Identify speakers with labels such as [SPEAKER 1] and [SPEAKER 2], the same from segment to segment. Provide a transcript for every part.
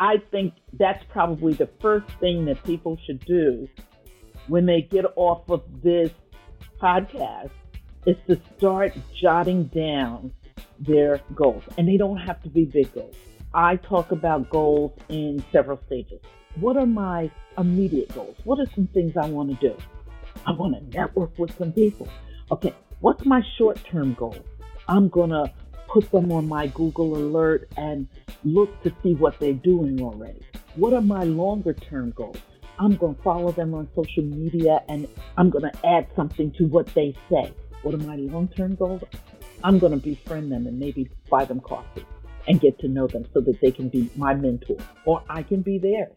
[SPEAKER 1] I think that's probably the first thing that people should do when they get off of this podcast is to start jotting down their goals. And they don't have to be big goals. I talk about goals in several stages. What are my immediate goals? What are some things I want to do? I want to network with some people. Okay, what's my short term goal? I'm going to put them on my Google alert and look to see what they're doing already. What are my longer term goals? I'm going to follow them on social media and I'm going to add something to what they say. What are my long term goals? I'm going to befriend them and maybe buy them coffee and get to know them so that they can be my mentor or I can be theirs.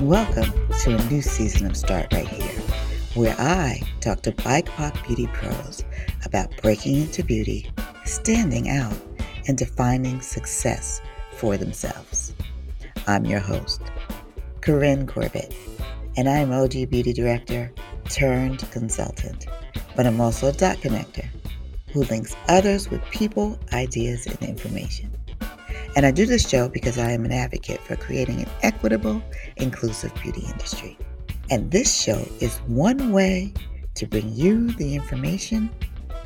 [SPEAKER 2] Welcome to a new season of Start Right Here, where I talk to BIPOC beauty pros about breaking into beauty, standing out, and defining success for themselves. I'm your host, Corinne Corbett, and I'm OG Beauty Director turned consultant, but I'm also a dot connector who links others with people, ideas, and information. And I do this show because I am an advocate for creating an equitable, inclusive beauty industry. And this show is one way to bring you the information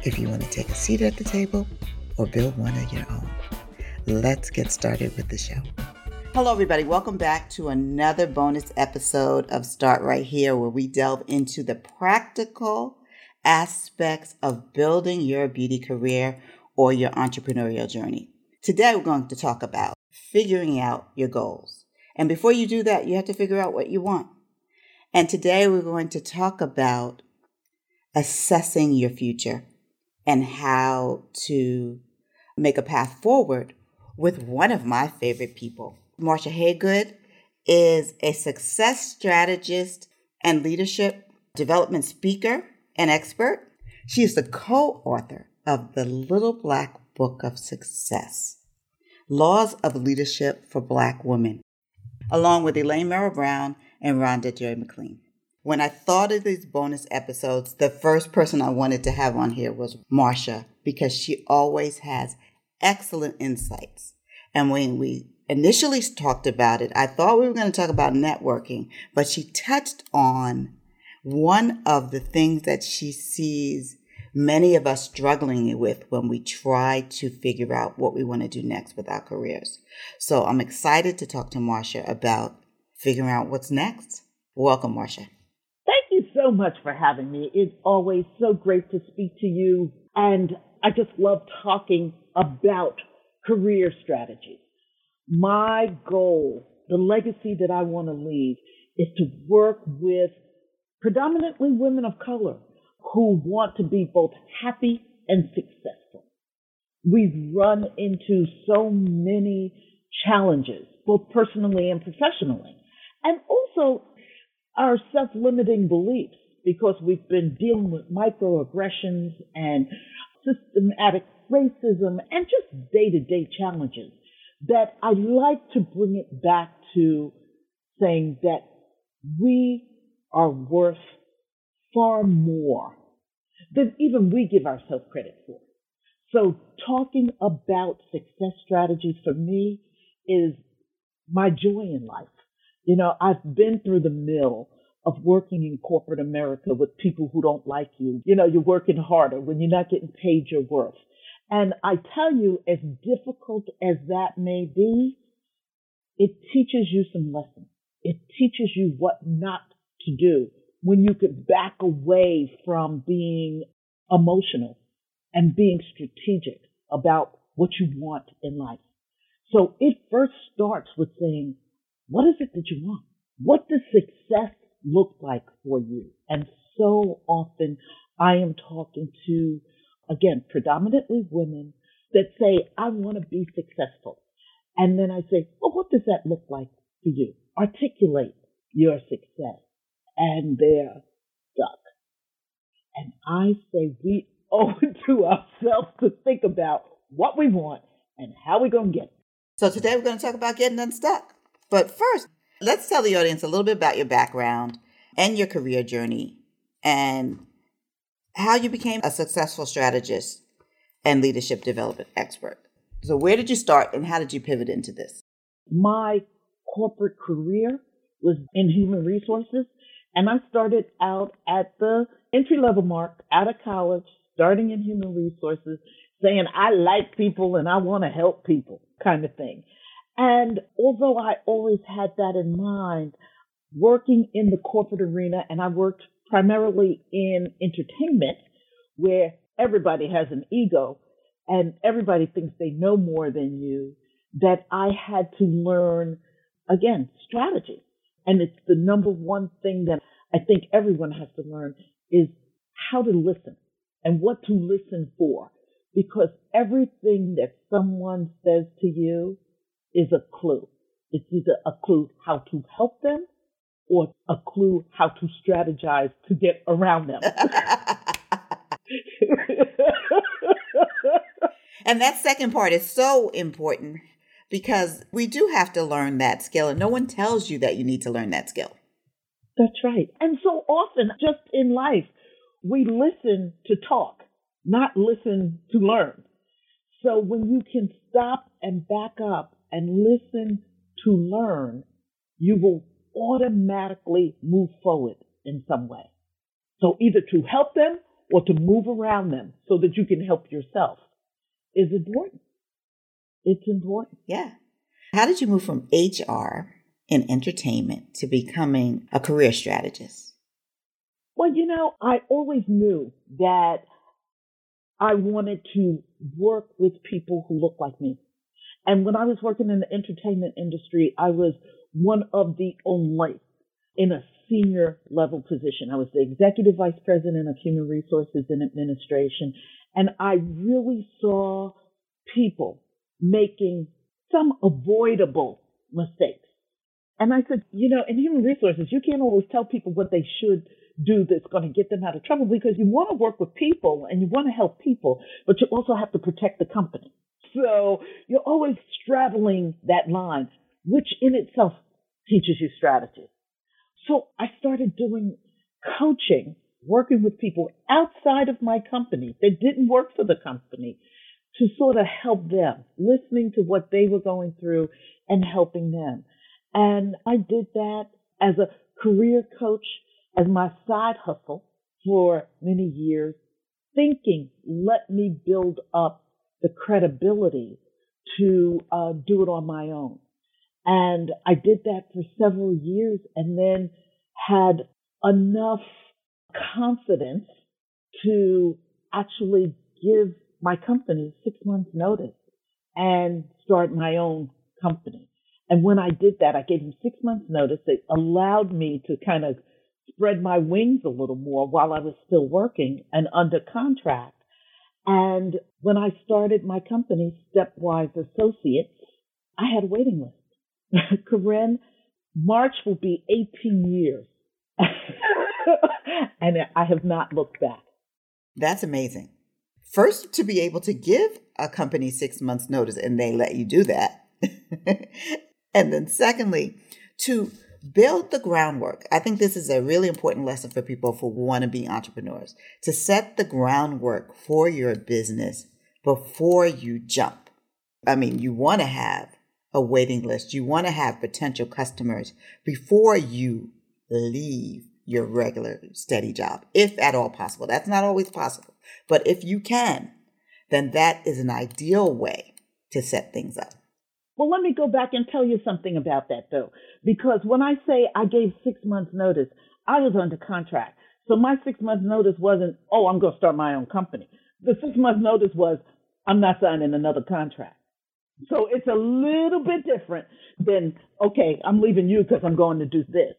[SPEAKER 2] if you want to take a seat at the table or build one of your own. Let's get started with the show. Hello, everybody. Welcome back to another bonus episode of Start Right Here, where we delve into the practical aspects of building your beauty career or your entrepreneurial journey. Today, we're going to talk about figuring out your goals. And before you do that, you have to figure out what you want. And today, we're going to talk about assessing your future and how to make a path forward with one of my favorite people. Marsha Haygood is a success strategist and leadership development speaker and expert. She is the co author of the Little Black Book of Success Laws of Leadership for Black Women, along with Elaine Merrill Brown and Rhonda J. McLean. When I thought of these bonus episodes, the first person I wanted to have on here was Marsha because she always has excellent insights. And when we initially talked about it, I thought we were going to talk about networking, but she touched on one of the things that she sees many of us struggling with when we try to figure out what we want to do next with our careers. So I'm excited to talk to Marsha about figuring out what's next. Welcome, Marsha.
[SPEAKER 1] Thank you so much for having me. It's always so great to speak to you. And I just love talking about career strategy. My goal, the legacy that I want to leave, is to work with predominantly women of color who want to be both happy and successful. We've run into so many challenges, both personally and professionally, and also our self limiting beliefs because we've been dealing with microaggressions and systematic racism and just day to day challenges that I like to bring it back to saying that we are worth far more than even we give ourselves credit for. So talking about success strategies for me is my joy in life. You know, I've been through the mill of working in corporate America with people who don't like you. You know, you're working harder when you're not getting paid your worth. And I tell you, as difficult as that may be, it teaches you some lessons. It teaches you what not to do when you could back away from being emotional and being strategic about what you want in life. So it first starts with saying, what is it that you want? What does success look like for you? And so often I am talking to, again, predominantly women that say, I want to be successful. And then I say, well, what does that look like for you? Articulate your success and they're stuck. And I say we owe it to ourselves to think about what we want and how we're going to get it.
[SPEAKER 2] So today we're going to talk about getting unstuck. But first, let's tell the audience a little bit about your background and your career journey and how you became a successful strategist and leadership development expert. So, where did you start and how did you pivot into this?
[SPEAKER 1] My corporate career was in human resources, and I started out at the entry level mark out of college, starting in human resources, saying, I like people and I want to help people, kind of thing. And although I always had that in mind, working in the corporate arena, and I worked primarily in entertainment, where everybody has an ego and everybody thinks they know more than you, that I had to learn, again, strategy. And it's the number one thing that I think everyone has to learn is how to listen and what to listen for. Because everything that someone says to you is a clue. It's either a clue how to help them or a clue how to strategize to get around them.
[SPEAKER 2] and that second part is so important because we do have to learn that skill, and no one tells you that you need to learn that skill.
[SPEAKER 1] That's right. And so often, just in life, we listen to talk, not listen to learn. So when you can stop and back up and listen to learn, you will automatically move forward in some way. So either to help them or to move around them so that you can help yourself is important. It's important.
[SPEAKER 2] Yeah. How did you move from HR in entertainment to becoming a career strategist?
[SPEAKER 1] Well, you know, I always knew that I wanted to work with people who look like me. And when I was working in the entertainment industry, I was one of the only in a senior level position. I was the executive vice president of human resources and administration. And I really saw people making some avoidable mistakes. And I said, you know, in human resources, you can't always tell people what they should do that's going to get them out of trouble because you want to work with people and you want to help people, but you also have to protect the company. So you're always straddling that line, which in itself teaches you strategy. So I started doing coaching, working with people outside of my company that didn't work for the company to sort of help them, listening to what they were going through and helping them. And I did that as a career coach, as my side hustle for many years, thinking, let me build up the credibility to uh, do it on my own. And I did that for several years and then had enough confidence to actually give my company six months notice and start my own company. And when I did that, I gave him six months notice. It allowed me to kind of spread my wings a little more while I was still working and under contract. And when I started my company, Stepwise Associates, I had a waiting list. Corinne, March will be 18 years. and I have not looked back.
[SPEAKER 2] That's amazing. First, to be able to give a company six months' notice and they let you do that. and then, secondly, to build the groundwork. I think this is a really important lesson for people who want to be entrepreneurs to set the groundwork for your business before you jump. I mean, you want to have a waiting list, you want to have potential customers before you leave your regular steady job, if at all possible. That's not always possible. But if you can, then that is an ideal way to set things up.
[SPEAKER 1] Well, let me go back and tell you something about that though, because when I say I gave six months notice, I was under contract. So my six months notice wasn't, oh, I'm going to start my own company. The six months notice was, I'm not signing another contract. So it's a little bit different than, okay, I'm leaving you because I'm going to do this.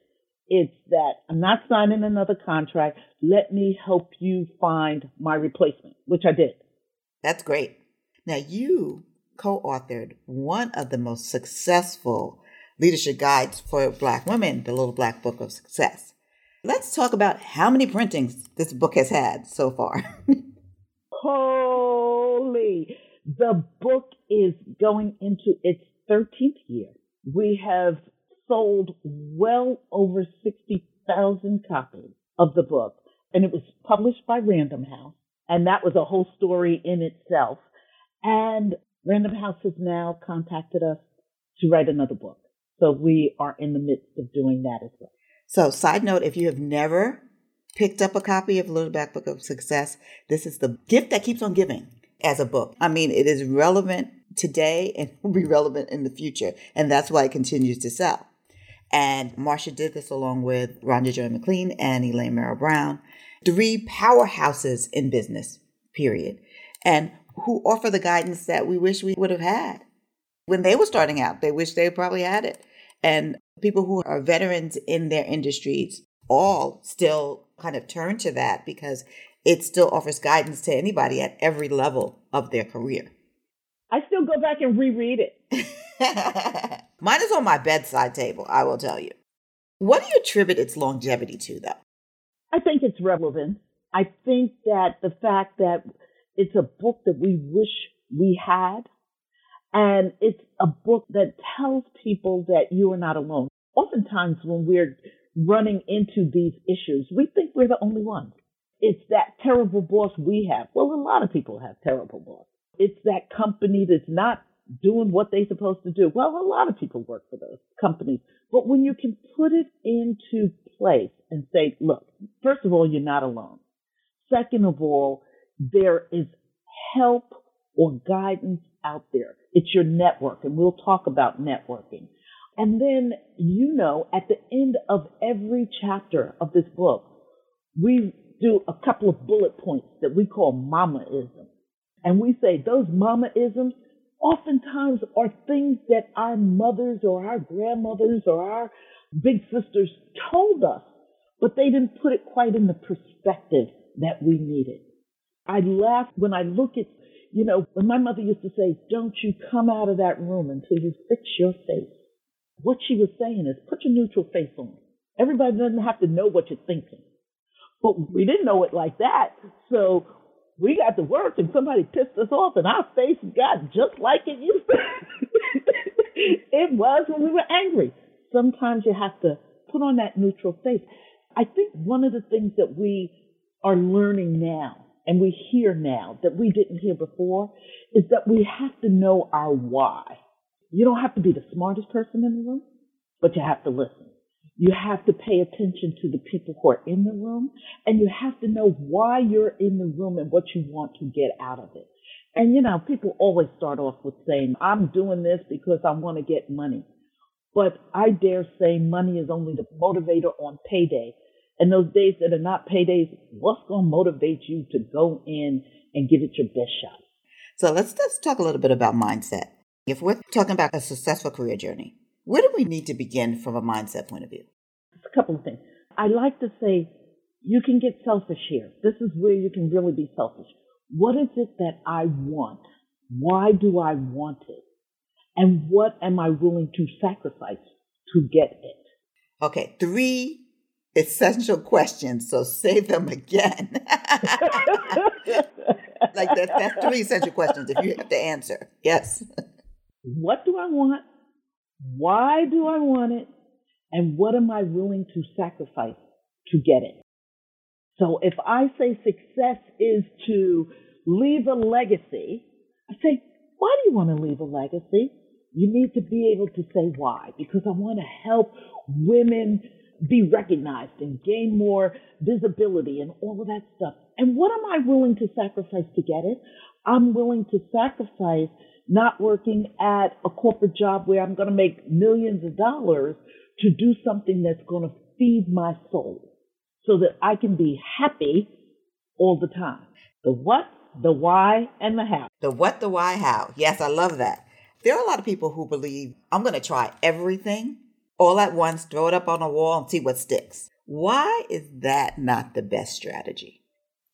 [SPEAKER 1] It's that I'm not signing another contract. Let me help you find my replacement, which I did.
[SPEAKER 2] That's great. Now, you co authored one of the most successful leadership guides for Black women, The Little Black Book of Success. Let's talk about how many printings this book has had so far.
[SPEAKER 1] Oh, The book is going into its 13th year. We have sold well over 60,000 copies of the book, and it was published by Random House. And that was a whole story in itself. And Random House has now contacted us to write another book. So we are in the midst of doing that as well.
[SPEAKER 2] So, side note if you have never picked up a copy of Little Black Book of Success, this is the gift that keeps on giving as a book. I mean, it is relevant today and will be relevant in the future. And that's why it continues to sell. And Marsha did this along with Rhonda Joy McLean and Elaine Merrill Brown, three powerhouses in business, period, and who offer the guidance that we wish we would have had. When they were starting out, they wish they probably had it. And people who are veterans in their industries all still kind of turn to that because it still offers guidance to anybody at every level of their career.
[SPEAKER 1] I still go back and reread it.
[SPEAKER 2] Mine is on my bedside table, I will tell you. What do you attribute its longevity to, though?
[SPEAKER 1] I think it's relevant. I think that the fact that it's a book that we wish we had, and it's a book that tells people that you are not alone. Oftentimes, when we're running into these issues, we think we're the only ones. It's that terrible boss we have. Well, a lot of people have terrible boss. It's that company that's not doing what they're supposed to do. Well, a lot of people work for those companies. But when you can put it into place and say, look, first of all, you're not alone. Second of all, there is help or guidance out there. It's your network, and we'll talk about networking. And then, you know, at the end of every chapter of this book, we do a couple of bullet points that we call mamaism. And we say those mamaisms oftentimes are things that our mothers or our grandmothers or our big sisters told us, but they didn't put it quite in the perspective that we needed. I laugh when I look at, you know, when my mother used to say, don't you come out of that room until you fix your face. What she was saying is put your neutral face on. Everybody doesn't have to know what you're thinking. But we didn't know it like that. So we got to work and somebody pissed us off and our face got just like it used to. it was when we were angry. Sometimes you have to put on that neutral face. I think one of the things that we are learning now and we hear now that we didn't hear before is that we have to know our why. You don't have to be the smartest person in the room, but you have to listen. You have to pay attention to the people who are in the room and you have to know why you're in the room and what you want to get out of it. And you know, people always start off with saying, I'm doing this because I want to get money. But I dare say money is only the motivator on payday. And those days that are not paydays, what's going to motivate you to go in and give it your best shot?
[SPEAKER 2] So let's, let's talk a little bit about mindset. If we're talking about a successful career journey, where do we need to begin from a mindset point of view?
[SPEAKER 1] A couple of things. I like to say you can get selfish here. This is where you can really be selfish. What is it that I want? Why do I want it? And what am I willing to sacrifice to get it?
[SPEAKER 2] Okay, three essential questions, so say them again. like that, that's three essential questions if you have to answer. Yes.
[SPEAKER 1] What do I want? Why do I want it? And what am I willing to sacrifice to get it? So if I say success is to leave a legacy, I say, why do you want to leave a legacy? You need to be able to say why, because I want to help women be recognized and gain more visibility and all of that stuff. And what am I willing to sacrifice to get it? I'm willing to sacrifice not working at a corporate job where I'm going to make millions of dollars to do something that's going to feed my soul so that I can be happy all the time. The what, the why, and the how.
[SPEAKER 2] The what, the why, how. Yes, I love that. There are a lot of people who believe I'm going to try everything all at once, throw it up on a wall, and see what sticks. Why is that not the best strategy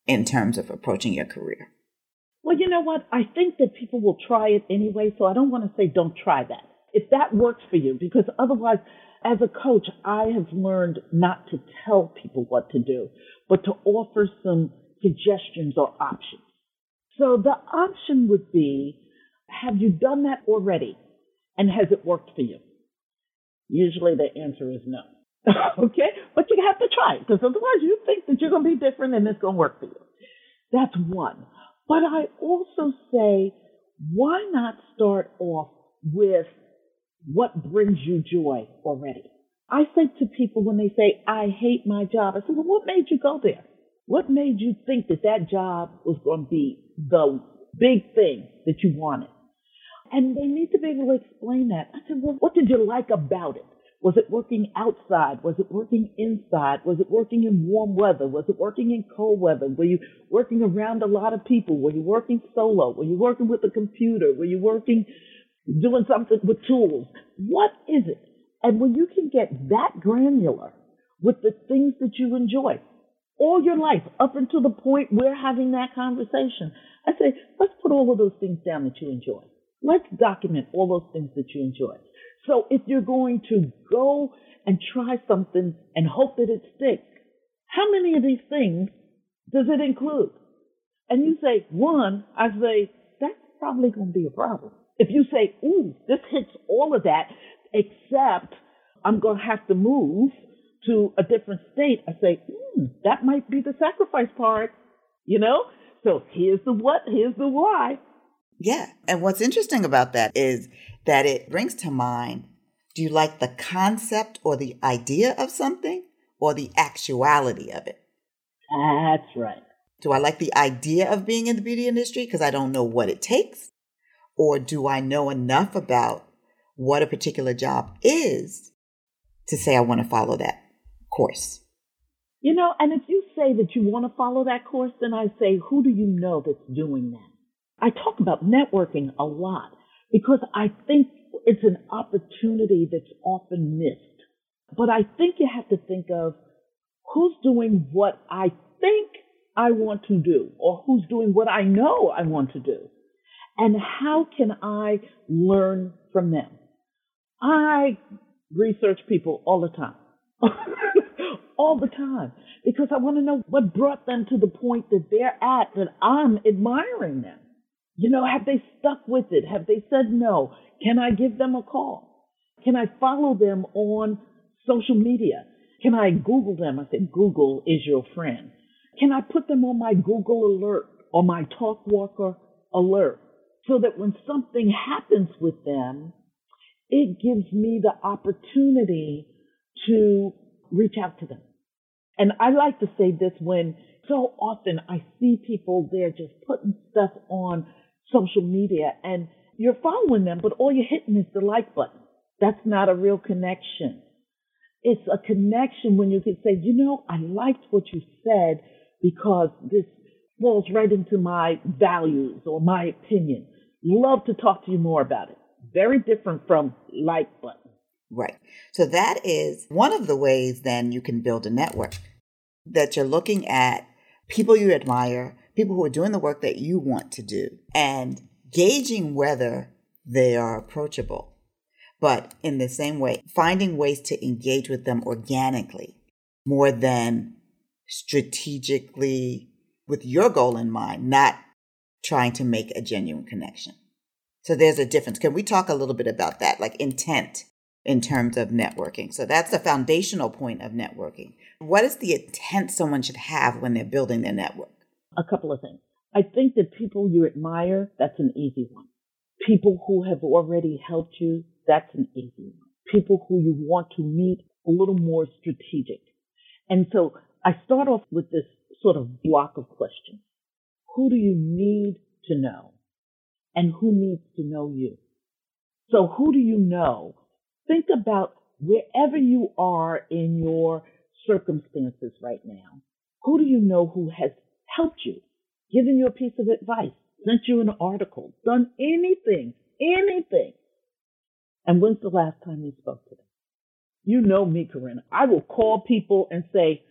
[SPEAKER 2] in terms of approaching your career?
[SPEAKER 1] Well, you know what? I think that people will try it anyway, so I don't want to say don't try that. If that works for you, because otherwise, as a coach, I have learned not to tell people what to do, but to offer some suggestions or options. So the option would be, have you done that already? And has it worked for you? Usually the answer is no. okay? But you have to try it because otherwise you think that you're going to be different and it's going to work for you. That's one. But I also say, why not start off with what brings you joy already? I say to people when they say, I hate my job, I say, well, what made you go there? What made you think that that job was going to be the big thing that you wanted? And they need to be able to explain that. I said, well, what did you like about it? Was it working outside? Was it working inside? Was it working in warm weather? Was it working in cold weather? Were you working around a lot of people? Were you working solo? Were you working with a computer? Were you working doing something with tools? What is it? And when you can get that granular with the things that you enjoy all your life up until the point we're having that conversation, I say, let's put all of those things down that you enjoy. Let's document all those things that you enjoy. So if you're going to go and try something and hope that it sticks, how many of these things does it include? And you say one, I say, that's probably going to be a problem. If you say, ooh, this hits all of that, except I'm going to have to move to a different state, I say, hmm, that might be the sacrifice part, you know? So here's the what, here's the why.
[SPEAKER 2] Yeah. And what's interesting about that is that it brings to mind do you like the concept or the idea of something or the actuality of it?
[SPEAKER 1] That's right.
[SPEAKER 2] Do I like the idea of being in the beauty industry because I don't know what it takes? Or do I know enough about what a particular job is to say I want to follow that course?
[SPEAKER 1] You know, and if you say that you want to follow that course, then I say, who do you know that's doing that? I talk about networking a lot because I think it's an opportunity that's often missed. But I think you have to think of who's doing what I think I want to do or who's doing what I know I want to do. And how can I learn from them? I research people all the time. all the time because I want to know what brought them to the point that they're at that I'm admiring them. You know, have they stuck with it? Have they said no? Can I give them a call? Can I follow them on social media? Can I Google them? I said, Google is your friend. Can I put them on my Google alert or my TalkWalker alert so that when something happens with them, it gives me the opportunity to reach out to them. And I like to say this when so often I see people there just putting stuff on social media and you're following them, but all you're hitting is the like button. That's not a real connection. It's a connection when you can say, you know, I liked what you said because this falls right into my values or my opinion. Love to talk to you more about it. Very different from like button.
[SPEAKER 2] Right. So that is one of the ways then you can build a network that you're looking at people you admire, people who are doing the work that you want to do and gauging whether they are approachable. But in the same way, finding ways to engage with them organically more than strategically with your goal in mind, not trying to make a genuine connection. So there's a difference. Can we talk a little bit about that, like intent in terms of networking? So that's the foundational point of networking. What is the intent someone should have when they're building their network?
[SPEAKER 1] A couple of things. I think that people you admire, that's an easy one. People who have already helped you, that's an easy one. People who you want to meet, a little more strategic. And so I start off with this sort of block of questions. Who do you need to know? And who needs to know you? So who do you know? Think about wherever you are in your circumstances right now. Who do you know who has helped you, given you a piece of advice, sent you an article, done anything, anything. And when's the last time you spoke to them? You know me, Corinna. I will call people and say,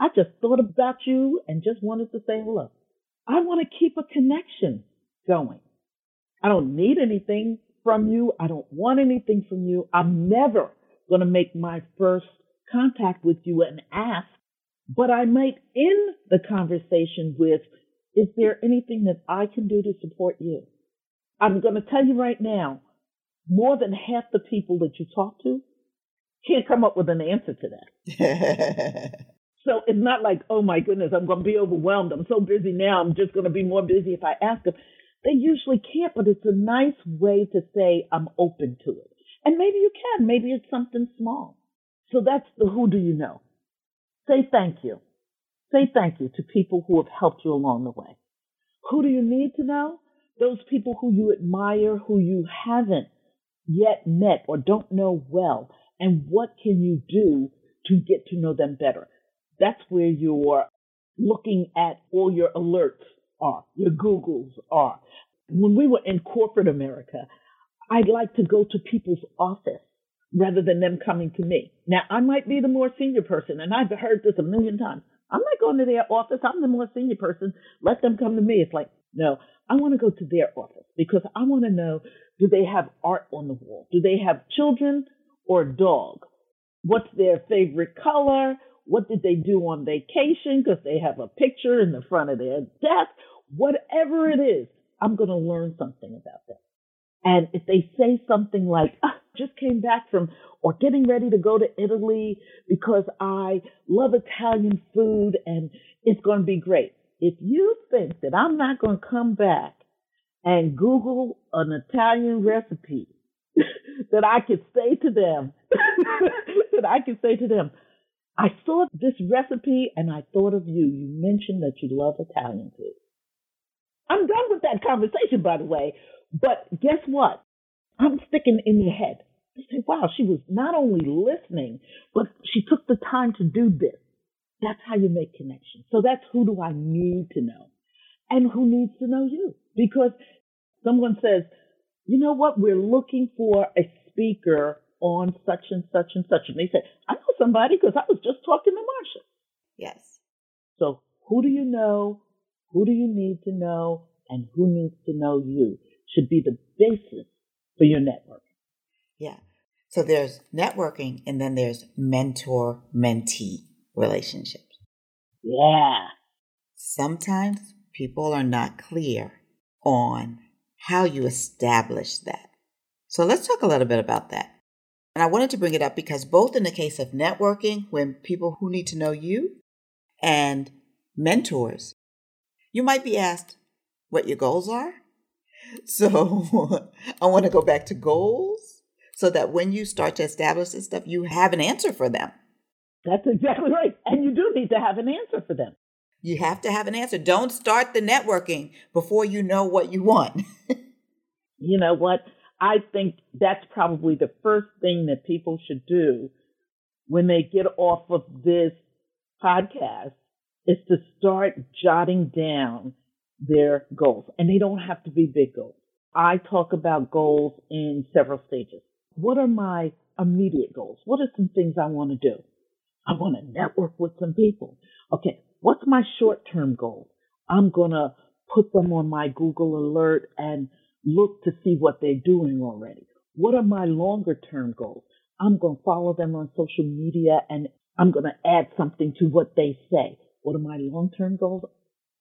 [SPEAKER 1] I just thought about you and just wanted to say hello. I want to keep a connection going. I don't need anything from you. I don't want anything from you. I'm never going to make my first contact with you and ask but I might end the conversation with, is there anything that I can do to support you? I'm going to tell you right now, more than half the people that you talk to can't come up with an answer to that. So it's not like, oh my goodness, I'm going to be overwhelmed. I'm so busy now. I'm just going to be more busy if I ask them. They usually can't, but it's a nice way to say I'm open to it. And maybe you can. Maybe it's something small. So that's the who do you know. Say thank you. Say thank you to people who have helped you along the way. Who do you need to know? Those people who you admire, who you haven't yet met or don't know well. And what can you do to get to know them better? That's where your looking at all your alerts are, your Googles are. When we were in corporate America, I'd like to go to people's office rather than them coming to me. Now, I might be the more senior person, and I've heard this a million times. I'm not going to their office. I'm the more senior person. Let them come to me. It's like, no, I want to go to their office because I want to know do they have art on the wall? Do they have children or a dog? What's their favorite color? What did they do on vacation? Because they have a picture in the front of their desk. Whatever it is, I'm going to learn something about them. And if they say something like, ah, just came back from or getting ready to go to Italy because I love Italian food and it's going to be great. If you think that I'm not going to come back and Google an Italian recipe that I could say to them, that I could say to them, I saw this recipe and I thought of you. You mentioned that you love Italian food. I'm done with that conversation, by the way. But guess what? I'm sticking in your head. You say, wow, she was not only listening, but she took the time to do this. That's how you make connections. So that's who do I need to know? And who needs to know you? Because someone says, you know what? We're looking for a speaker on such and such and such. And they say, I know somebody because I was just talking to Marsha.
[SPEAKER 2] Yes.
[SPEAKER 1] So who do you know? Who do you need to know? And who needs to know you should be the basis for your network.
[SPEAKER 2] Yeah. So there's networking and then there's mentor mentee relationships.
[SPEAKER 1] Yeah.
[SPEAKER 2] Sometimes people are not clear on how you establish that. So let's talk a little bit about that. And I wanted to bring it up because both in the case of networking, when people who need to know you and mentors, you might be asked what your goals are. So I want to go back to goals so that when you start to establish this stuff, you have an answer for them.
[SPEAKER 1] That's exactly right. And you do need to have an answer for them.
[SPEAKER 2] You have to have an answer. Don't start the networking before you know what you want.
[SPEAKER 1] you know what? I think that's probably the first thing that people should do when they get off of this podcast is to start jotting down their goals. And they don't have to be big goals. I talk about goals in several stages. What are my immediate goals? What are some things I want to do? I want to network with some people. Okay. What's my short term goal? I'm going to put them on my Google alert and look to see what they're doing already. What are my longer term goals? I'm going to follow them on social media and I'm going to add something to what they say. What are my long term goals?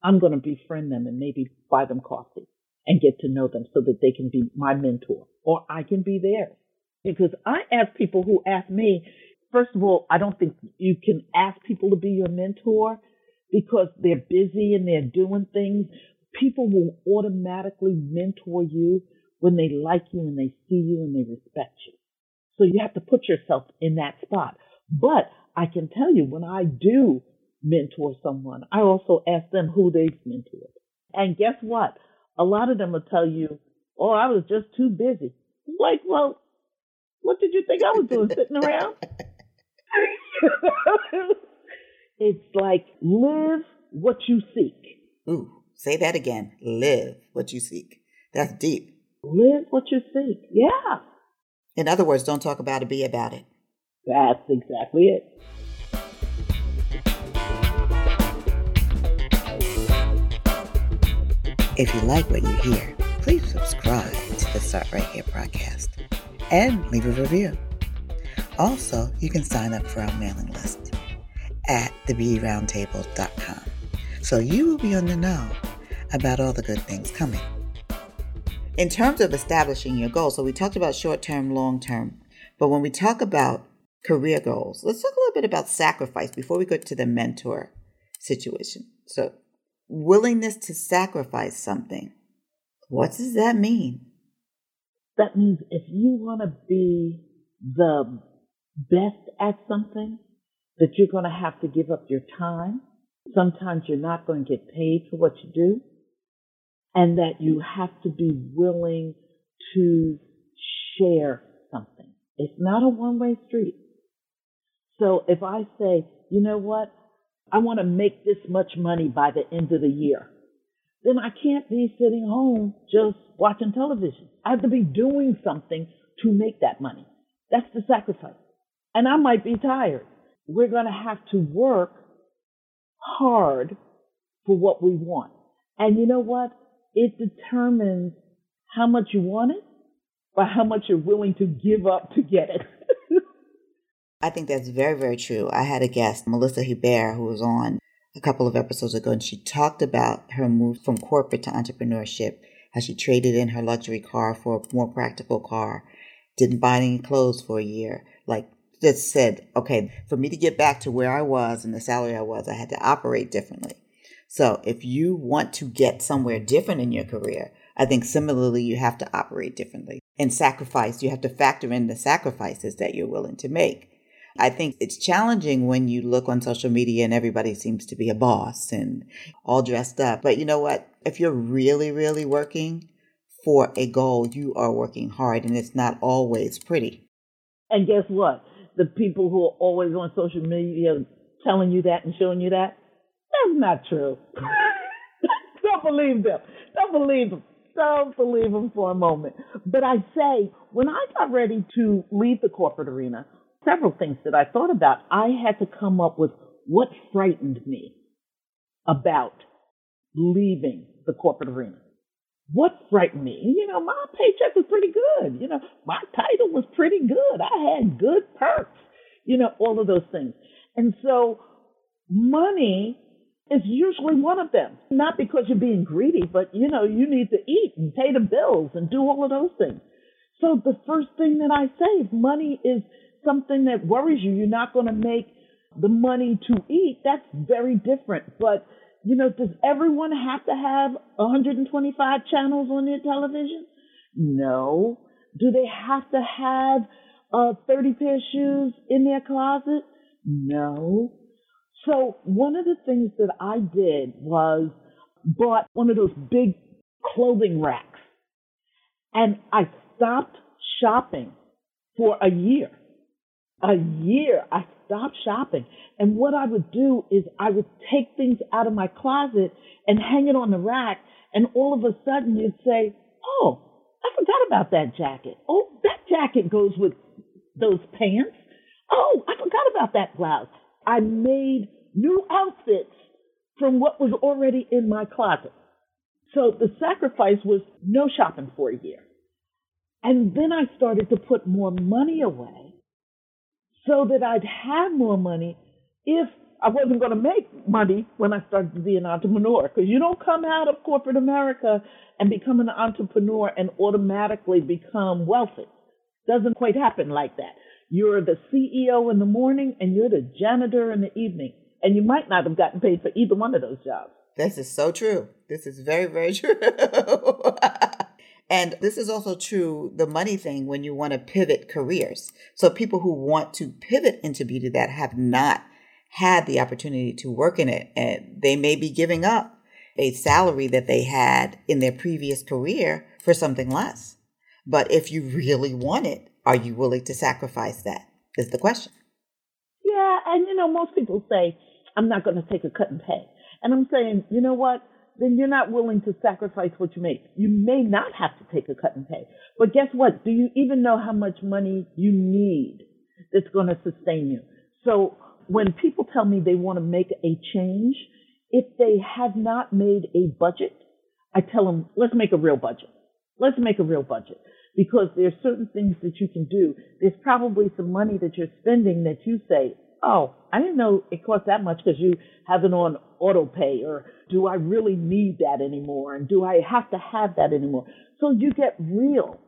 [SPEAKER 1] I'm going to befriend them and maybe buy them coffee and get to know them so that they can be my mentor or I can be theirs. Because I ask people who ask me, first of all, I don't think you can ask people to be your mentor because they're busy and they're doing things people will automatically mentor you when they like you and they see you and they respect you. So you have to put yourself in that spot. But I can tell you when I do mentor someone, I also ask them who they've mentored. And guess what? A lot of them will tell you, oh, I was just too busy. Like, well, what did you think I was doing sitting around? it's like live what you seek.
[SPEAKER 2] Ooh. Say that again. Live what you seek. That's deep.
[SPEAKER 1] Live what you seek. Yeah.
[SPEAKER 2] In other words, don't talk about it, be about it.
[SPEAKER 1] That's exactly it.
[SPEAKER 2] If you like what you hear, please subscribe to the Start Right Here podcast and leave a review. Also, you can sign up for our mailing list at thebeautyroundtable.com so you will be on the know about all the good things coming. In terms of establishing your goals, so we talked about short term, long term, but when we talk about career goals, let's talk a little bit about sacrifice before we go to the mentor situation. So, willingness to sacrifice something. What does that mean?
[SPEAKER 1] That means if you want to be the best at something, that you're going to have to give up your time. Sometimes you're not going to get paid for what you do. And that you have to be willing to share something. It's not a one way street. So if I say, you know what, I want to make this much money by the end of the year, then I can't be sitting home just watching television. I have to be doing something to make that money. That's the sacrifice. And I might be tired. We're going to have to work hard for what we want. And you know what? It determines how much you want it by how much you're willing to give up to get it.
[SPEAKER 2] I think that's very, very true. I had a guest, Melissa Hubert, who was on a couple of episodes ago, and she talked about her move from corporate to entrepreneurship, how she traded in her luxury car for a more practical car, didn't buy any clothes for a year. Like, just said, okay, for me to get back to where I was and the salary I was, I had to operate differently. So if you want to get somewhere different in your career, I think similarly, you have to operate differently and sacrifice. You have to factor in the sacrifices that you're willing to make. I think it's challenging when you look on social media and everybody seems to be a boss and all dressed up. But you know what? If you're really, really working for a goal, you are working hard and it's not always pretty.
[SPEAKER 1] And guess what? The people who are always on social media telling you that and showing you that, that's not true. Don't believe them. Don't believe them. Don't believe them for a moment. But I say, when I got ready to leave the corporate arena, several things that I thought about. I had to come up with what frightened me about leaving the corporate arena. What frightened me? You know, my paycheck was pretty good. You know, my title was pretty good. I had good perks. You know, all of those things. And so money is usually one of them. Not because you're being greedy, but you know, you need to eat and pay the bills and do all of those things. So the first thing that I say, money is something that worries you, you're not going to make the money to eat. That's very different. But, you know, does everyone have to have 125 channels on their television? No. Do they have to have uh, 30 pair of shoes in their closet? No. So one of the things that I did was bought one of those big clothing racks and I stopped shopping for a year a year, I stopped shopping. And what I would do is I would take things out of my closet and hang it on the rack. And all of a sudden you'd say, Oh, I forgot about that jacket. Oh, that jacket goes with those pants. Oh, I forgot about that blouse. I made new outfits from what was already in my closet. So the sacrifice was no shopping for a year. And then I started to put more money away so that I'd have more money if I wasn't going to make money when I started to be an entrepreneur. Because you don't come out of corporate America and become an entrepreneur and automatically become wealthy. Doesn't quite happen like that. You're the CEO in the morning and you're the janitor in the evening. And you might not have gotten paid for either one of those jobs.
[SPEAKER 2] This is so true. This is very, very true. And this is also true, the money thing, when you want to pivot careers. So people who want to pivot into beauty that have not had the opportunity to work in it, and they may be giving up a salary that they had in their previous career for something less. But if you really want it, are you willing to sacrifice that? Is the question.
[SPEAKER 1] Yeah, and you know, most people say, I'm not going to take a cut in pay. And I'm saying, you know what? Then you're not willing to sacrifice what you make. You may not have to take a cut and pay. But guess what? Do you even know how much money you need that's going to sustain you? So when people tell me they want to make a change, if they have not made a budget, I tell them, let's make a real budget. Let's make a real budget because there's certain things that you can do. There's probably some money that you're spending that you say, oh, I didn't know it cost that much because you have it on auto pay or do I really need that anymore? And do I have to have that anymore? So you get real.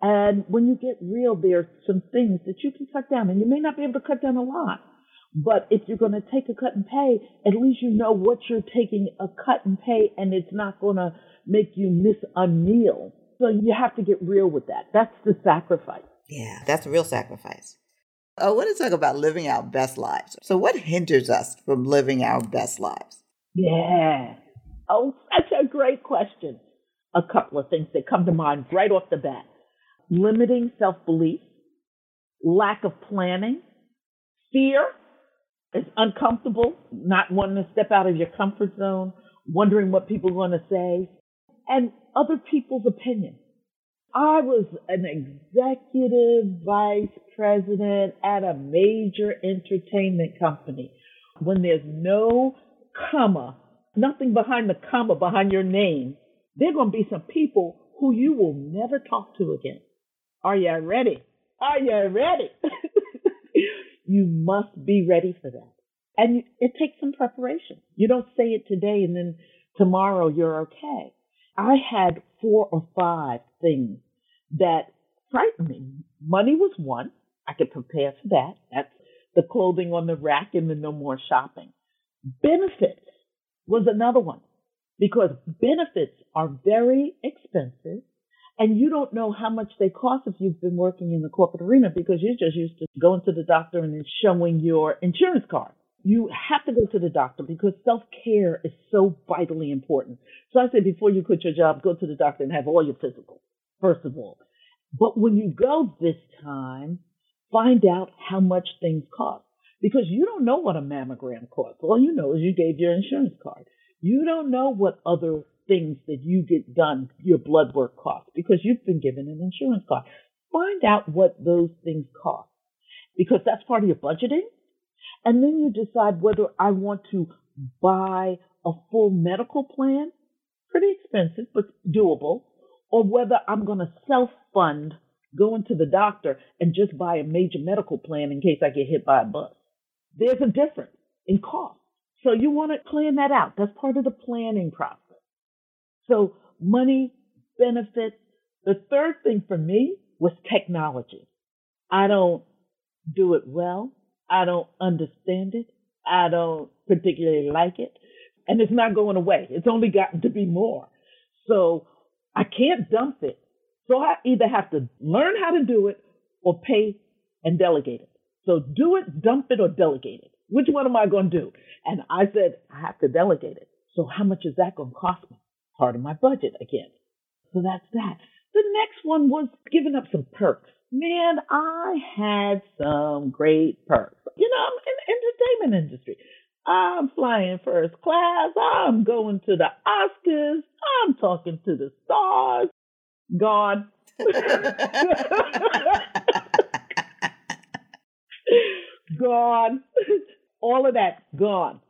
[SPEAKER 1] And when you get real, there are some things that you can cut down and you may not be able to cut down a lot, But if you're going to take a cut and pay, at least you know what you're taking a cut and pay and it's not going to make you miss a meal. So you have to get real with that. That's the sacrifice.
[SPEAKER 2] Yeah, that's a real sacrifice. Uh, I want to talk about living our best lives. So, what hinders us from living our best lives?
[SPEAKER 1] Yeah. Oh, such a great question. A couple of things that come to mind right off the bat limiting self belief, lack of planning, fear is uncomfortable, not wanting to step out of your comfort zone, wondering what people are going to say, and other people's opinion. I was an executive vice president at a major entertainment company. When there's no comma, nothing behind the comma behind your name, there are going to be some people who you will never talk to again. Are you ready? Are you ready? you must be ready for that. And it takes some preparation. You don't say it today and then tomorrow you're okay. I had four or five things that frightened me. Money was one. I could prepare for that. That's the clothing on the rack and the no more shopping. Benefits was another one because benefits are very expensive and you don't know how much they cost if you've been working in the corporate arena because you're just used to going to the doctor and then showing your insurance card. You have to go to the doctor because self care is so vitally important. So I say before you quit your job, go to the doctor and have all your physical, first of all. But when you go this time, find out how much things cost because you don't know what a mammogram costs. All you know is you gave your insurance card. You don't know what other things that you get done, your blood work costs, because you've been given an insurance card. Find out what those things cost, because that's part of your budgeting. And then you decide whether I want to buy a full medical plan, pretty expensive, but doable, or whether I'm going to self fund going to the doctor and just buy a major medical plan in case I get hit by a bus. There's a difference in cost. So you want to plan that out. That's part of the planning process. So money, benefits. The third thing for me was technology. I don't do it well. I don't understand it. I don't particularly like it. And it's not going away. It's only gotten to be more. So I can't dump it. So I either have to learn how to do it or pay and delegate it. So do it, dump it, or delegate it. Which one am I going to do? And I said, I have to delegate it. So how much is that going to cost me? part of my budget again. So that's that. The next one was giving up some perks. Man, I had some great perks. You know, I'm in the entertainment industry. I'm flying first class. I'm going to the Oscars. I'm talking to the stars. Gone. gone. All of that gone.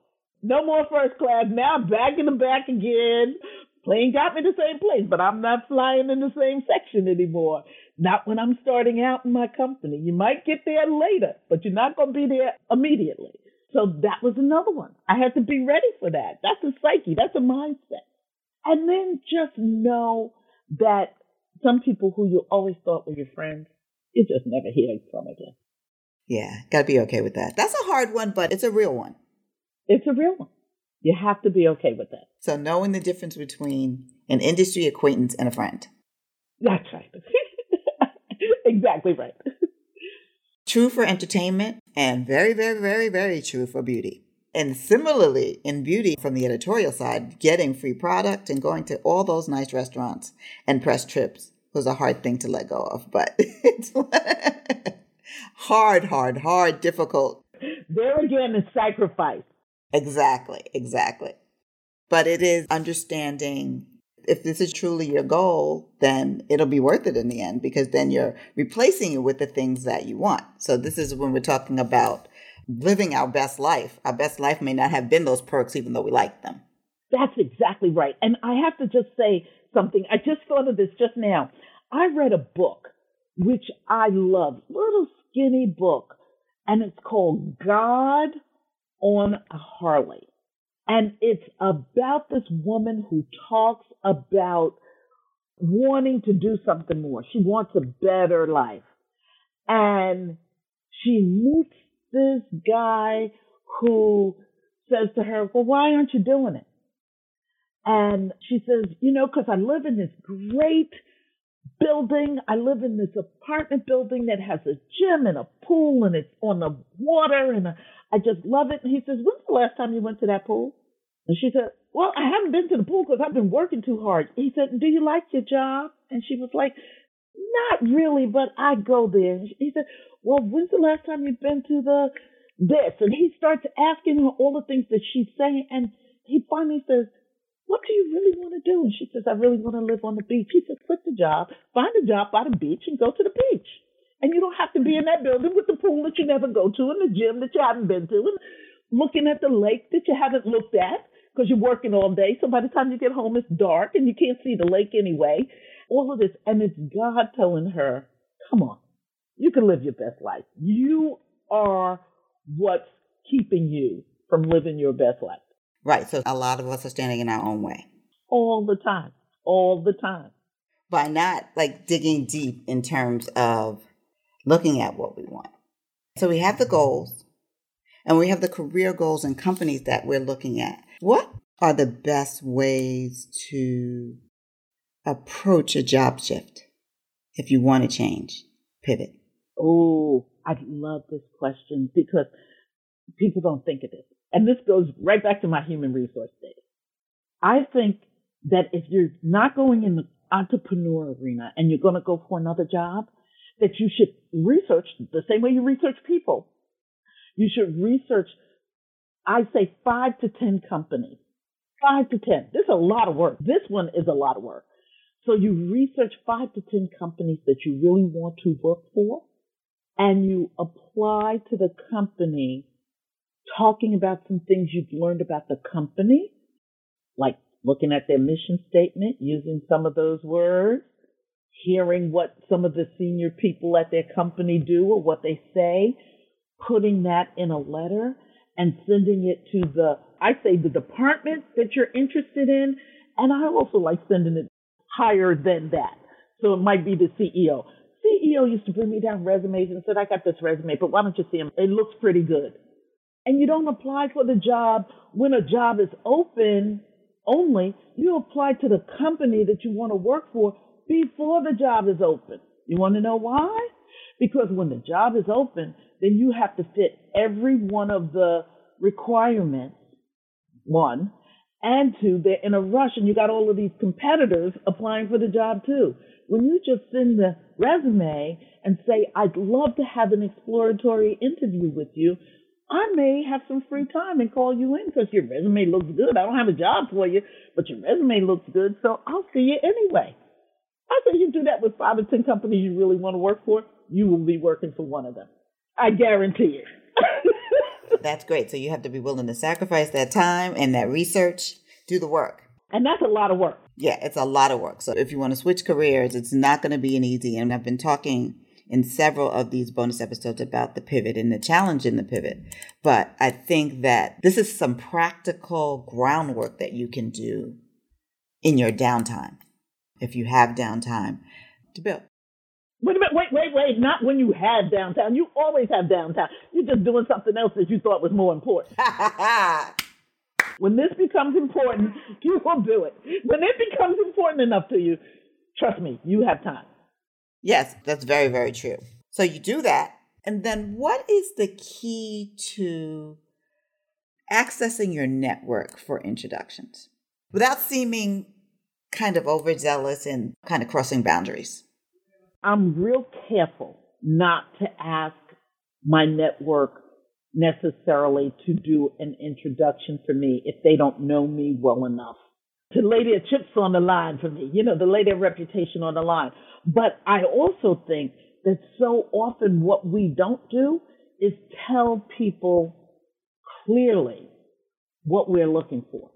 [SPEAKER 1] No more first class. Now back in the back again. Plane got me the same place, but I'm not flying in the same section anymore. Not when I'm starting out in my company. You might get there later, but you're not going to be there immediately. So that was another one. I had to be ready for that. That's a psyche. That's a mindset. And then just know that some people who you always thought were your friends, you just never hear from again.
[SPEAKER 2] Yeah, got to be okay with that. That's a hard one, but it's a real one.
[SPEAKER 1] It's a real one. You have to be okay with that.
[SPEAKER 2] So knowing the difference between an industry acquaintance and a friend.
[SPEAKER 1] That's right. exactly right.
[SPEAKER 2] True for entertainment and very, very, very, very true for beauty. And similarly, in beauty, from the editorial side, getting free product and going to all those nice restaurants and press trips was a hard thing to let go of, but it's hard, hard, hard, difficult.
[SPEAKER 1] There again is sacrifice.
[SPEAKER 2] Exactly, exactly. But it is understanding if this is truly your goal, then it'll be worth it in the end because then you're replacing it with the things that you want. So this is when we're talking about living our best life. Our best life may not have been those perks even though we like them.
[SPEAKER 1] That's exactly right. And I have to just say something. I just thought of this just now. I read a book which I love, little skinny book, and it's called God on a Harley. And it's about this woman who talks about wanting to do something more. She wants a better life. And she meets this guy who says to her, Well, why aren't you doing it? And she says, You know, because I live in this great building. I live in this apartment building that has a gym and a pool and it's on the water and I just love it. And he says, When's the last time you went to that pool? And she said, Well, I haven't been to the pool because I've been working too hard. He said, Do you like your job? And she was like, Not really, but I go there. And he said, Well, when's the last time you've been to the this? And he starts asking her all the things that she's saying. And he finally says, what do you really want to do? And she says, I really want to live on the beach. He said, quit the job, find a job by the beach and go to the beach. And you don't have to be in that building with the pool that you never go to and the gym that you haven't been to and looking at the lake that you haven't looked at because you're working all day. So by the time you get home, it's dark and you can't see the lake anyway. All of this. And it's God telling her, come on, you can live your best life. You are what's keeping you from living your best life.
[SPEAKER 2] Right. So a lot of us are standing in our own way.
[SPEAKER 1] All the time. All the time.
[SPEAKER 2] By not like digging deep in terms of looking at what we want. So we have the goals and we have the career goals and companies that we're looking at. What are the best ways to approach a job shift if you want to change, pivot?
[SPEAKER 1] Oh, I love this question because people don't think of it and this goes right back to my human resource days. I think that if you're not going in the entrepreneur arena and you're going to go for another job, that you should research the same way you research people. You should research, I say five to 10 companies. Five to 10. This is a lot of work. This one is a lot of work. So you research five to 10 companies that you really want to work for and you apply to the company talking about some things you've learned about the company, like looking at their mission statement, using some of those words, hearing what some of the senior people at their company do or what they say, putting that in a letter and sending it to the, I say the department that you're interested in. And I also like sending it higher than that. So it might be the CEO. CEO used to bring me down resumes and said, I got this resume, but why don't you see them? It looks pretty good and you don't apply for the job when a job is open only. You apply to the company that you want to work for before the job is open. You want to know why? Because when the job is open, then you have to fit every one of the requirements, one, and two, they're in a rush and you got all of these competitors applying for the job too. When you just send the resume and say, I'd love to have an exploratory interview with you, I may have some free time and call you in because your resume looks good. I don't have a job for you, but your resume looks good, so I'll see you anyway. I say you do that with five or ten companies you really want to work for, you will be working for one of them. I guarantee it.
[SPEAKER 2] that's great. So you have to be willing to sacrifice that time and that research, do the work.
[SPEAKER 1] And that's a lot of work.
[SPEAKER 2] Yeah, it's a lot of work. So if you want to switch careers, it's not going to be an easy. And I've been talking in several of these bonus episodes about the pivot and the challenge in the pivot. But I think that this is some practical groundwork that you can do in your downtime, if you have downtime to build.
[SPEAKER 1] Wait a minute, wait, wait, wait. Not when you have downtime. You always have downtime. You're just doing something else that you thought was more important. when this becomes important, you will do it. When it becomes important enough to you, trust me, you have time.
[SPEAKER 2] Yes, that's very, very true. So you do that. And then what is the key to accessing your network for introductions without seeming kind of overzealous and kind of crossing boundaries?
[SPEAKER 1] I'm real careful not to ask my network necessarily to do an introduction for me if they don't know me well enough. To lay their chips on the line for me, you know, to lay their reputation on the line. But I also think that so often what we don't do is tell people clearly what we're looking for.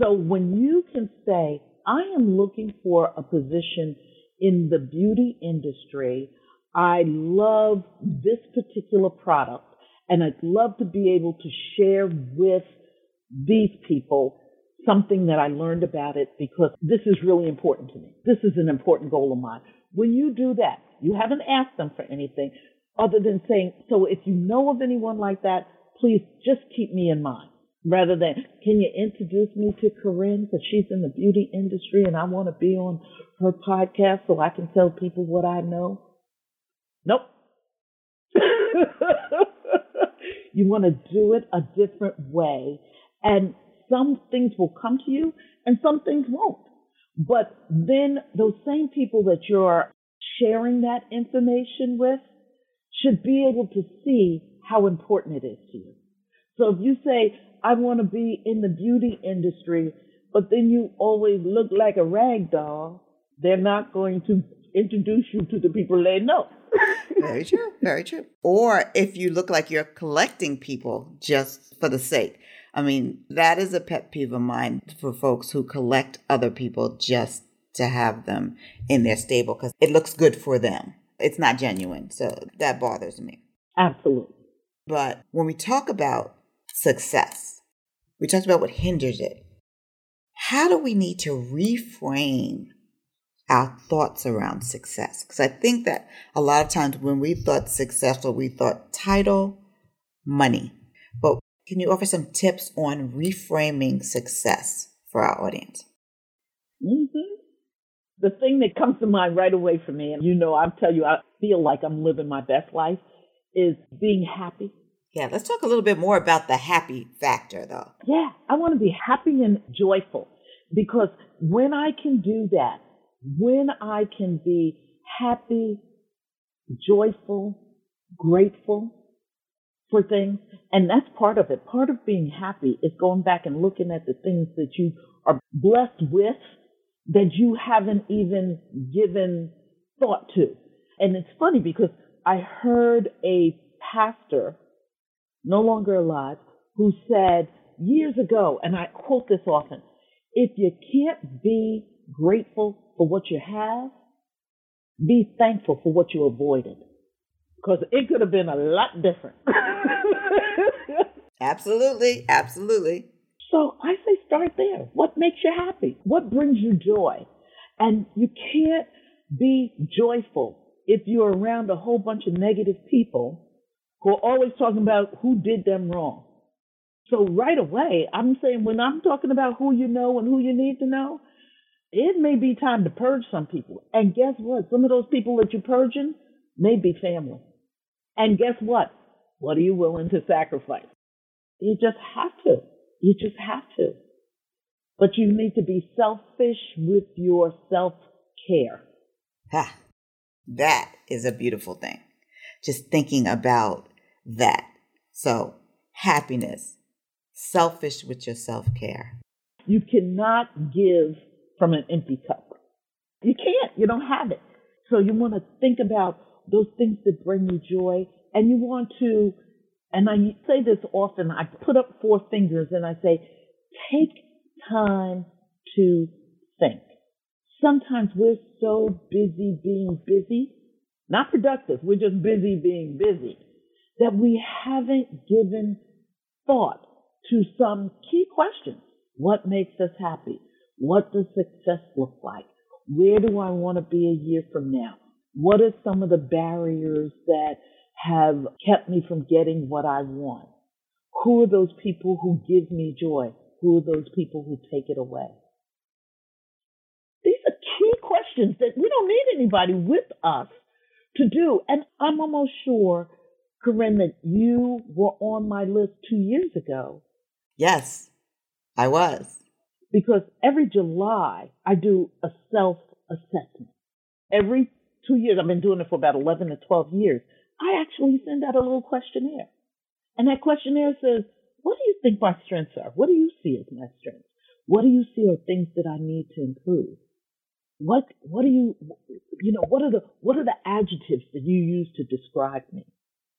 [SPEAKER 1] So when you can say, I am looking for a position in the beauty industry, I love this particular product, and I'd love to be able to share with these people something that I learned about it because this is really important to me. This is an important goal of mine. When you do that, you haven't asked them for anything, other than saying, so if you know of anyone like that, please just keep me in mind. Rather than, can you introduce me to Corinne because she's in the beauty industry and I want to be on her podcast so I can tell people what I know? Nope. you want to do it a different way. And some things will come to you and some things won't. But then those same people that you're sharing that information with should be able to see how important it is to you. So if you say, I want to be in the beauty industry, but then you always look like a rag doll, they're not going to introduce you to the people they know.
[SPEAKER 2] very true. Very true. Or if you look like you're collecting people just for the sake. I mean, that is a pet peeve of mine for folks who collect other people just to have them in their stable because it looks good for them. It's not genuine. So that bothers me.
[SPEAKER 1] Absolutely.
[SPEAKER 2] But when we talk about success, we talked about what hinders it. How do we need to reframe our thoughts around success. Because I think that a lot of times when we thought successful, we thought title, money. But can you offer some tips on reframing success for our audience?
[SPEAKER 1] Mm-hmm. The thing that comes to mind right away for me, and you know, I'll tell you, I feel like I'm living my best life, is being happy.
[SPEAKER 2] Yeah, let's talk a little bit more about the happy factor, though.
[SPEAKER 1] Yeah, I want to be happy and joyful because when I can do that, when I can be happy, joyful, grateful for things, and that's part of it. Part of being happy is going back and looking at the things that you are blessed with that you haven't even given thought to. And it's funny because I heard a pastor, no longer alive, who said years ago, and I quote this often, if you can't be grateful for what you have. Be thankful for what you avoided. Because it could have been a lot different.
[SPEAKER 2] absolutely. Absolutely.
[SPEAKER 1] So I say start there. What makes you happy? What brings you joy? And you can't be joyful if you're around a whole bunch of negative people who are always talking about who did them wrong. So right away, I'm saying when I'm talking about who you know and who you need to know, it may be time to purge some people. And guess what? Some of those people that you're purging may be family. And guess what? What are you willing to sacrifice? You just have to. You just have to. But you need to be selfish with your self care.
[SPEAKER 2] Ha! That is a beautiful thing. Just thinking about that. So, happiness, selfish with your self care.
[SPEAKER 1] You cannot give from an empty cup. You can't. You don't have it. So you want to think about those things that bring you joy and you want to, and I say this often, I put up four fingers and I say, take time to think. Sometimes we're so busy being busy, not productive, we're just busy being busy, that we haven't given thought to some key questions. What makes us happy? What does success look like? Where do I want to be a year from now? What are some of the barriers that have kept me from getting what I want? Who are those people who give me joy? Who are those people who take it away? These are key questions that we don't need anybody with us to do. And I'm almost sure, Corinne, that you were on my list two years ago.
[SPEAKER 2] Yes, I was
[SPEAKER 1] because every July I do a self assessment. Every two years, I've been doing it for about 11 to 12 years. I actually send out a little questionnaire. And that questionnaire says, What do you think my strengths are? What do you see as my strengths? What do you see are things that I need to improve? What what do you you know what are the what are the adjectives that you use to describe me?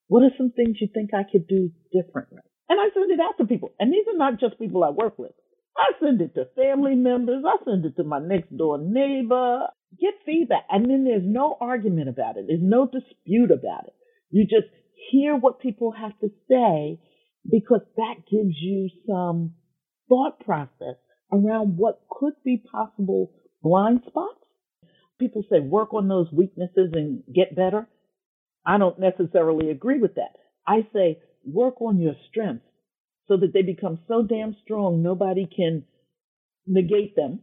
[SPEAKER 1] What are some things you think I could do differently? And I send it out to people. And these are not just people I work with. I send it to family members. I send it to my next door neighbor. Get feedback. And then there's no argument about it. There's no dispute about it. You just hear what people have to say because that gives you some thought process around what could be possible blind spots. People say work on those weaknesses and get better. I don't necessarily agree with that. I say work on your strengths so that they become so damn strong nobody can negate them.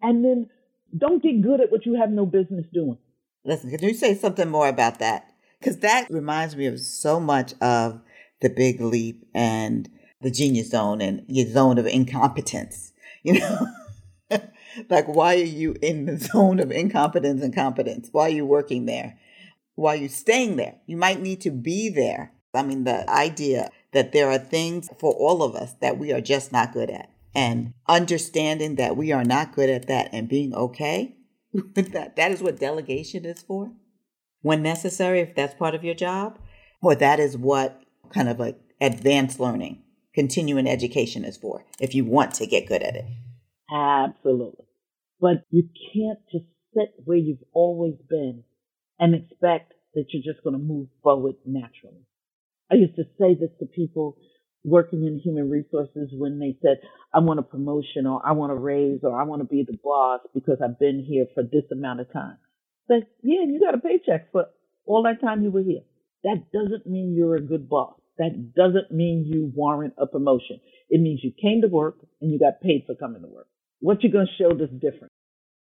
[SPEAKER 1] And then don't get good at what you have no business doing.
[SPEAKER 2] Listen, can you say something more about that? Because that reminds me of so much of the big leap and the genius zone and your zone of incompetence. You know, like why are you in the zone of incompetence and competence? Why are you working there? Why are you staying there? You might need to be there. I mean, the idea that there are things for all of us that we are just not good at and understanding that we are not good at that and being okay with that. That is what delegation is for when necessary, if that's part of your job, or that is what kind of like advanced learning, continuing education is for, if you want to get good at it.
[SPEAKER 1] Absolutely. But you can't just sit where you've always been and expect that you're just going to move forward naturally. I used to say this to people working in human resources when they said, I want a promotion or I want a raise or I want to be the boss because I've been here for this amount of time. Say, yeah, you got a paycheck for all that time you were here. That doesn't mean you're a good boss. That doesn't mean you warrant a promotion. It means you came to work and you got paid for coming to work. What you're going to show that's different?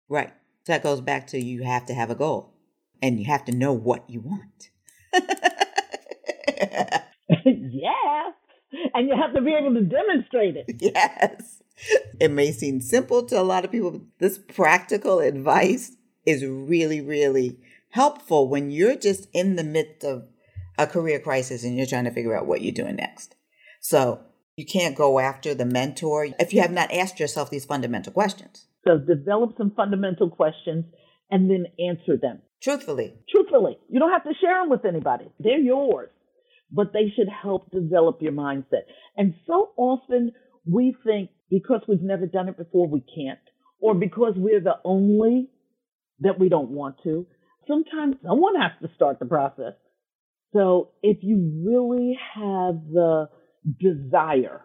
[SPEAKER 2] Right. So that goes back to you have to have a goal and you have to know what you want.
[SPEAKER 1] yeah. And you have to be able to demonstrate it.
[SPEAKER 2] Yes. It may seem simple to a lot of people, but this practical advice is really, really helpful when you're just in the midst of a career crisis and you're trying to figure out what you're doing next. So you can't go after the mentor if you have not asked yourself these fundamental questions.
[SPEAKER 1] So develop some fundamental questions and then answer them.
[SPEAKER 2] Truthfully.
[SPEAKER 1] Truthfully. You don't have to share them with anybody. They're yours but they should help develop your mindset. And so often we think because we've never done it before, we can't, or because we're the only that we don't want to. Sometimes someone has to start the process. So if you really have the desire,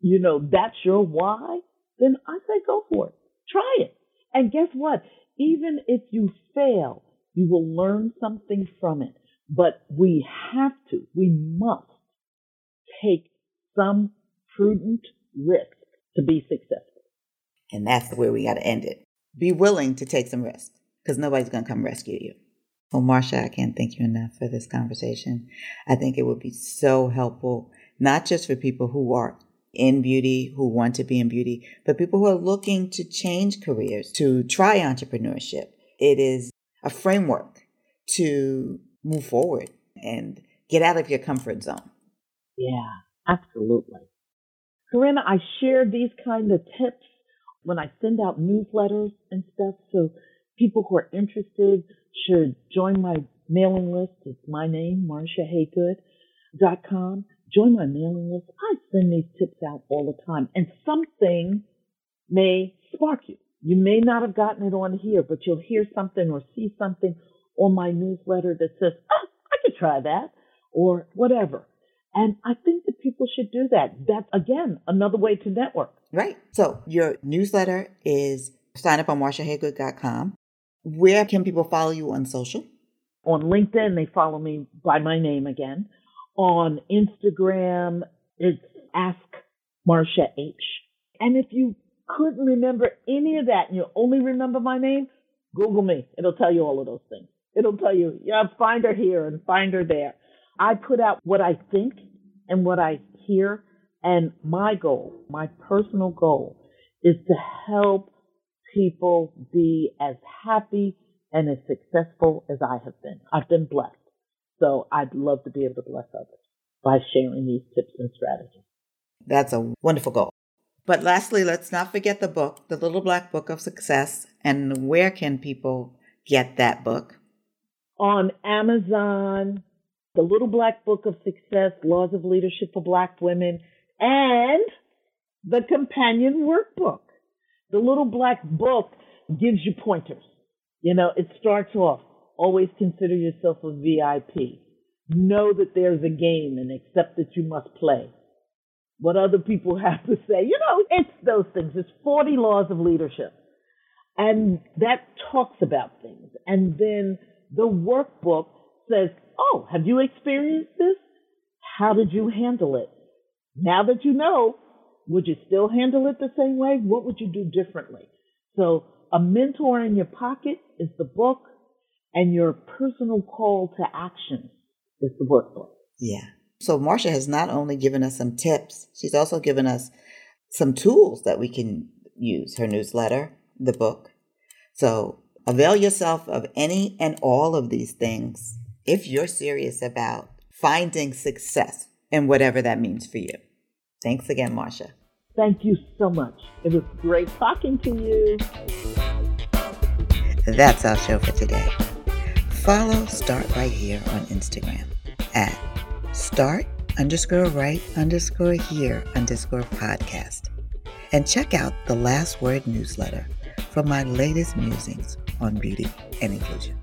[SPEAKER 1] you know, that's your why, then I say go for it. Try it. And guess what? Even if you fail, you will learn something from it. But we have to, we must take some prudent risk to be successful.
[SPEAKER 2] And that's where we got to end it. Be willing to take some risk because nobody's going to come rescue you. Well, Marsha, I can't thank you enough for this conversation. I think it would be so helpful, not just for people who are in beauty, who want to be in beauty, but people who are looking to change careers, to try entrepreneurship. It is a framework to move forward and get out of your comfort zone.
[SPEAKER 1] Yeah, absolutely. Corinna, I share these kind of tips when I send out newsletters and stuff. So people who are interested should join my mailing list. It's my name, marshahaygood.com. Join my mailing list. I send these tips out all the time and something may spark you. You may not have gotten it on here, but you'll hear something or see something on my newsletter that says, oh, I could try that or whatever. And I think that people should do that. That's again another way to network.
[SPEAKER 2] Right. So your newsletter is sign up on marshahaygood.com. Where can people follow you on social?
[SPEAKER 1] On LinkedIn, they follow me by my name again. On Instagram, it's Ask Marsha H. And if you couldn't remember any of that and you only remember my name, Google me. It'll tell you all of those things. It'll tell you, yeah, find her here and find her there. I put out what I think and what I hear. And my goal, my personal goal, is to help people be as happy and as successful as I have been. I've been blessed. So I'd love to be able to bless others by sharing these tips and strategies.
[SPEAKER 2] That's a wonderful goal. But lastly, let's not forget the book, The Little Black Book of Success. And where can people get that book?
[SPEAKER 1] on Amazon, The Little Black Book of Success, Laws of Leadership for Black Women, and the companion workbook. The Little Black Book gives you pointers. You know, it starts off, always consider yourself a VIP. Know that there's a game and accept that you must play. What other people have to say, you know, it's those things. It's 40 laws of leadership. And that talks about things. And then the workbook says, Oh, have you experienced this? How did you handle it? Now that you know, would you still handle it the same way? What would you do differently? So, a mentor in your pocket is the book, and your personal call to action is the workbook.
[SPEAKER 2] Yeah. So, Marsha has not only given us some tips, she's also given us some tools that we can use her newsletter, the book. So, avail yourself of any and all of these things if you're serious about finding success and whatever that means for you. Thanks again, Marsha.
[SPEAKER 1] Thank you so much. It was great talking to you.
[SPEAKER 2] That's our show for today. Follow Start Right Here on Instagram at start underscore right underscore here underscore podcast. And check out the Last Word newsletter for my latest musings on beauty and inclusion.